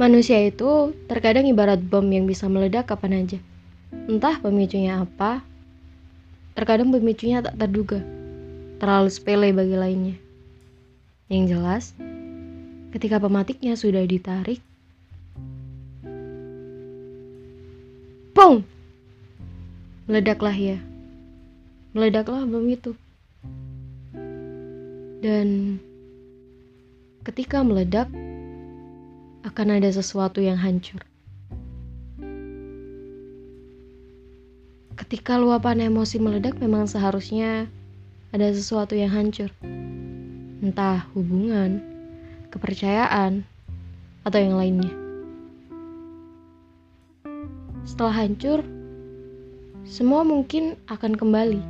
Manusia itu terkadang ibarat bom yang bisa meledak kapan aja. Entah pemicunya apa, terkadang pemicunya tak terduga, terlalu sepele bagi lainnya. Yang jelas, ketika pematiknya sudah ditarik, Pung! Meledaklah ya. Meledaklah bom itu. Dan ketika meledak, akan ada sesuatu yang hancur. Ketika luapan emosi meledak, memang seharusnya ada sesuatu yang hancur. Entah hubungan, kepercayaan, atau yang lainnya. Setelah hancur, semua mungkin akan kembali,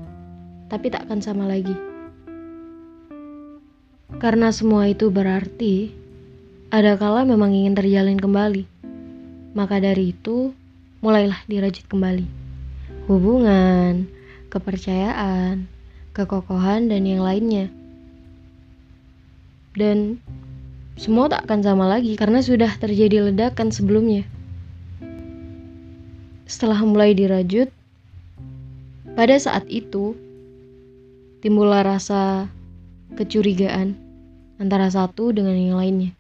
tapi tak akan sama lagi. Karena semua itu berarti ada kala memang ingin terjalin kembali. Maka dari itu, mulailah dirajut kembali. Hubungan, kepercayaan, kekokohan, dan yang lainnya. Dan semua tak akan sama lagi karena sudah terjadi ledakan sebelumnya. Setelah mulai dirajut, pada saat itu timbullah rasa kecurigaan antara satu dengan yang lainnya.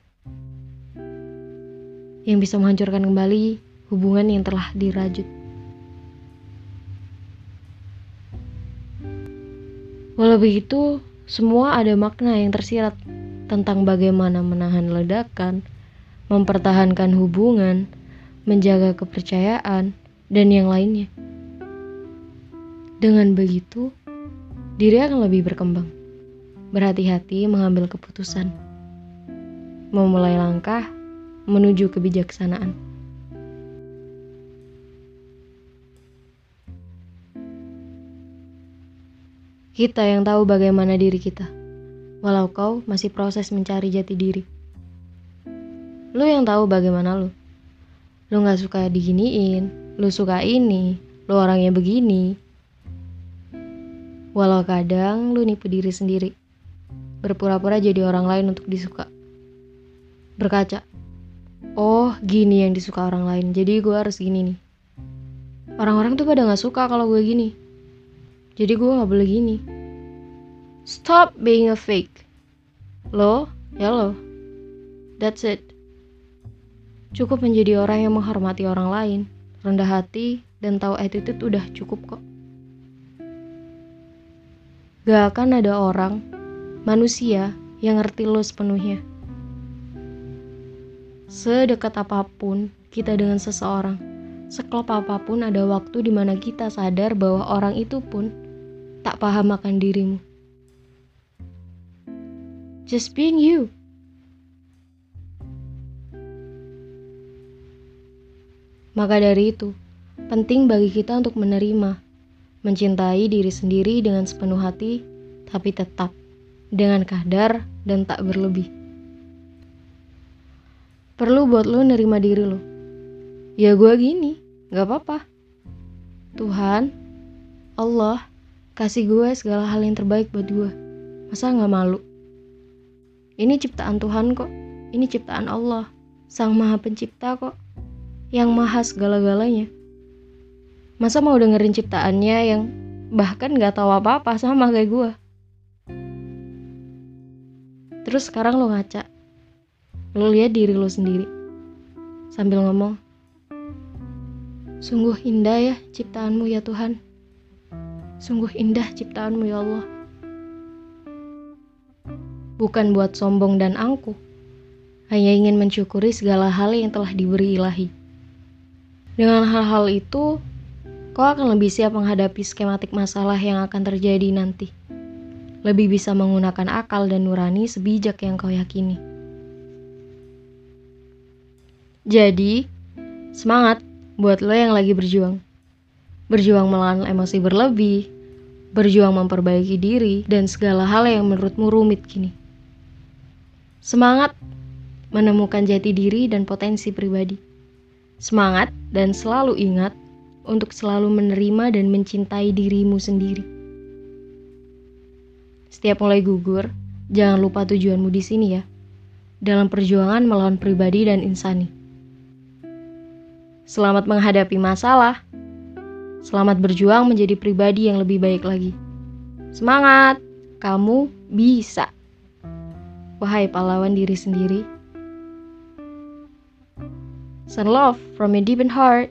Yang bisa menghancurkan kembali hubungan yang telah dirajut. Walau begitu, semua ada makna yang tersirat tentang bagaimana menahan ledakan, mempertahankan hubungan, menjaga kepercayaan, dan yang lainnya. Dengan begitu, diri akan lebih berkembang, berhati-hati mengambil keputusan, memulai langkah menuju kebijaksanaan. Kita yang tahu bagaimana diri kita, walau kau masih proses mencari jati diri. Lu yang tahu bagaimana lu. Lu gak suka diginiin, lu suka ini, lu orangnya begini. Walau kadang lu nipu diri sendiri, berpura-pura jadi orang lain untuk disuka. Berkaca, oh gini yang disuka orang lain, jadi gue harus gini nih. Orang-orang tuh pada gak suka kalau gue gini, jadi gue gak boleh gini. Stop being a fake. Lo, ya lo. That's it. Cukup menjadi orang yang menghormati orang lain rendah hati, dan tahu attitude udah cukup kok. Gak akan ada orang, manusia, yang ngerti lo sepenuhnya. Sedekat apa pun kita dengan seseorang, seklop apa pun ada waktu di mana kita sadar bahwa orang itu pun tak paham akan dirimu. Just being you. Maka dari itu, penting bagi kita untuk menerima, mencintai diri sendiri dengan sepenuh hati, tapi tetap dengan kadar dan tak berlebih. Perlu buat lo nerima diri lo. Ya gue gini, gak apa-apa. Tuhan, Allah, kasih gue segala hal yang terbaik buat gue. Masa gak malu? Ini ciptaan Tuhan kok. Ini ciptaan Allah, Sang Maha Pencipta kok yang maha segala-galanya. Masa mau dengerin ciptaannya yang bahkan gak tahu apa-apa sama kayak gue. Terus sekarang lo ngaca. Lo lihat diri lo sendiri. Sambil ngomong, Sungguh indah ya ciptaanmu ya Tuhan. Sungguh indah ciptaanmu ya Allah. Bukan buat sombong dan angkuh, hanya ingin mensyukuri segala hal yang telah diberi ilahi. Dengan hal-hal itu, kau akan lebih siap menghadapi skematik masalah yang akan terjadi nanti. Lebih bisa menggunakan akal dan nurani sebijak yang kau yakini. Jadi, semangat buat lo yang lagi berjuang. Berjuang melawan emosi berlebih, berjuang memperbaiki diri, dan segala hal yang menurutmu rumit kini. Semangat menemukan jati diri dan potensi pribadi. Semangat dan selalu ingat untuk selalu menerima dan mencintai dirimu sendiri. Setiap mulai gugur, jangan lupa tujuanmu di sini ya. Dalam perjuangan melawan pribadi dan insani. Selamat menghadapi masalah. Selamat berjuang menjadi pribadi yang lebih baik lagi. Semangat, kamu bisa. Wahai pahlawan diri sendiri. Send love from your deep in heart.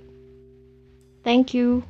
Thank you.